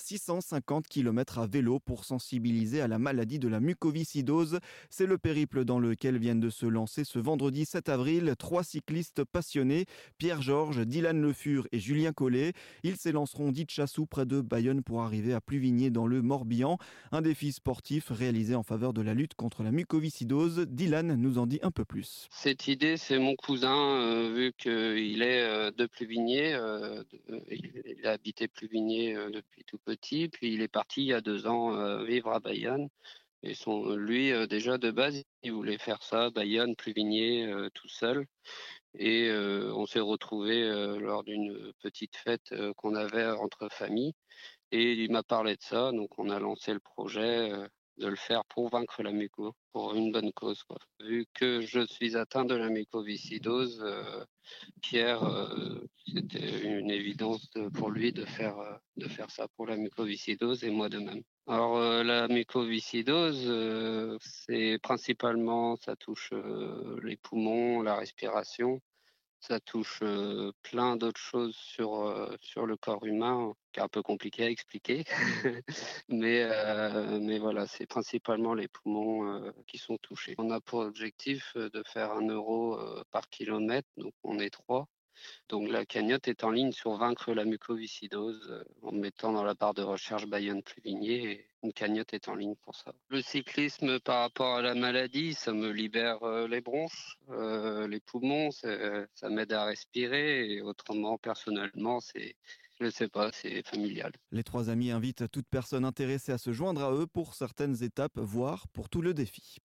650 km à vélo pour sensibiliser à la maladie de la mucoviscidose. C'est le périple dans lequel viennent de se lancer ce vendredi 7 avril trois cyclistes passionnés, Pierre Georges, Dylan Le Fur et Julien Collet. Ils s'élanceront d'Itchassou près de Bayonne pour arriver à Pluvigné dans le Morbihan. Un défi sportif réalisé en faveur de la lutte contre la mucoviscidose. Dylan nous en dit un peu plus. Cette idée, c'est mon cousin, euh, vu qu'il est euh, de Pluvigné. Euh, il, a habité Pluvigné depuis tout petit, puis il est parti il y a deux ans vivre à Bayonne. Et son, lui, déjà de base, il voulait faire ça, Bayonne, Pluvigné, tout seul. Et on s'est retrouvé lors d'une petite fête qu'on avait entre familles. Et il m'a parlé de ça, donc on a lancé le projet de le faire pour vaincre la muco, pour une bonne cause. Vu que je suis atteint de la mucoviscidose, euh, Pierre, euh, c'était une évidence pour lui de faire, euh, de faire ça pour la mucoviscidose et moi de même. Alors la mucoviscidose, c'est principalement, ça touche les poumons, la respiration, ça touche plein d'autres choses sur, sur le corps humain qui est un peu compliqué à expliquer. mais, mais voilà, c'est principalement les poumons qui sont touchés. On a pour objectif de faire un euro par kilomètre, donc on est trois. Donc la cagnotte est en ligne sur vaincre la mucoviscidose euh, en mettant dans la barre de recherche Bayonne Pluvigné et une cagnotte est en ligne pour ça. Le cyclisme par rapport à la maladie, ça me libère euh, les bronches, euh, les poumons, ça m'aide à respirer autrement personnellement c'est je ne sais pas, c'est familial. Les trois amis invitent toute personne intéressée à se joindre à eux pour certaines étapes, voire pour tout le défi.